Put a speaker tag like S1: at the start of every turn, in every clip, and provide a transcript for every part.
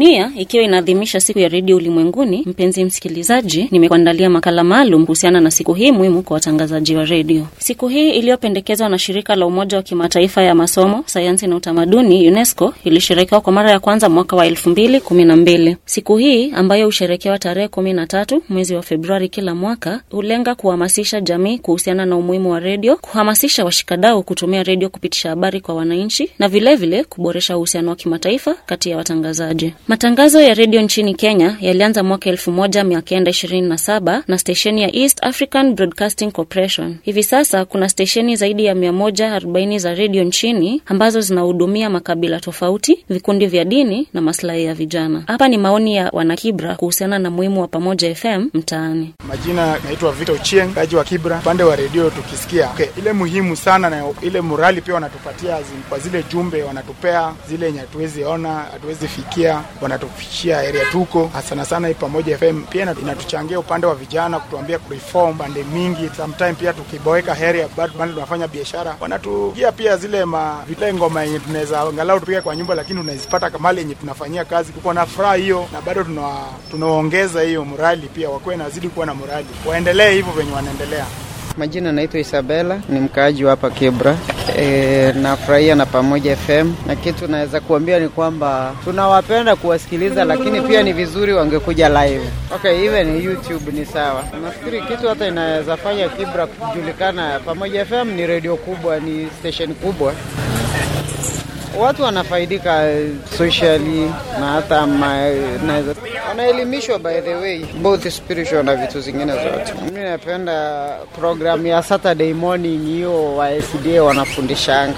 S1: Dunia ikiwa inaadhimisha siku ya redio ulimwenguni, mpenzi msikilizaji, nimekuandalia makala maalum kuhusiana na siku hii muhimu kwa watangazaji wa redio. Siku hii iliyopendekezwa na shirika la Umoja wa Kimataifa ya Masomo, Sayansi na Utamaduni, UNESCO, ilisherekewa kwa mara ya kwanza mwaka wa elfu mbili kumi na mbili. Siku hii ambayo husherekewa tarehe kumi na tatu mwezi wa Februari kila mwaka hulenga kuhamasisha jamii kuhusiana na umuhimu wa redio, kuhamasisha washikadau kutumia redio kupitisha habari kwa wananchi na vilevile vile kuboresha uhusiano wa kimataifa kati ya watangazaji. Matangazo ya redio nchini Kenya yalianza mwaka elfu moja mia kenda ishirini na stesheni ya East African Broadcasting Corporation. Hivi sasa kuna stesheni zaidi ya mia moja arobaini za redio nchini ambazo zinahudumia makabila tofauti, vikundi vya dini na maslahi ya vijana. Hapa ni maoni ya wanakibra kuhusiana na muhimu wa Pamoja FM mtaani.
S2: Majina naitwa Vito Chieng, kaji wa Kibra. Upande wa redio tukisikia okay, ile muhimu sana na ile murali pia wanatupatia kwa zile jumbe wanatupea zile yenye hatuwezi ona hatuwezi fikia, wanatufikishia area tuko sana sana. Pamoja FM pia inatuchangia upande wa vijana, kutuambia kureform pande mingi. Sometime pia tukiboeka area bado bado tunafanya biashara, wanatugia pia zile ma vile ngoma yenye tunaweza angalau tupike kwa nyumba, lakini unazipata kamali yenye tunafanyia kazi. kuko na furaha hiyo, na bado tuna tunaongeza hiyo morali pia, wakuwe nazidi kuwa na morali, waendelee hivyo venye wanaendelea.
S3: Majina naitwa Isabella, ni mkaaji wa hapa Kibra. E, nafurahia na Pamoja FM na kitu naweza kuambia ni kwamba tunawapenda kuwasikiliza, lakini pia ni vizuri wangekuja live. Okay, even YouTube ni sawa. Nafikiri kitu hata inaweza fanya Kibra kujulikana, Pamoja FM ni redio kubwa, ni station kubwa watu wanafaidika socially na hata wanaelimishwa by the way both spiritual na vitu zingine zote. Mimi napenda programu ya Saturday morning hiyo wa SDA wanafundishanga.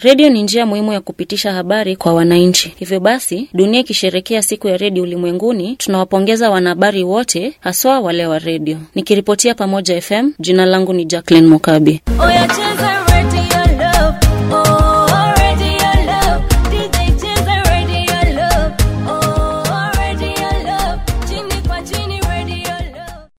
S1: Redio ni njia muhimu ya kupitisha habari kwa wananchi. Hivyo basi, dunia ikisherekea siku ya redio ulimwenguni, tunawapongeza wanahabari wote, haswa wale wa redio. Nikiripotia Pamoja FM, jina langu ni Jacqueline Mukabi.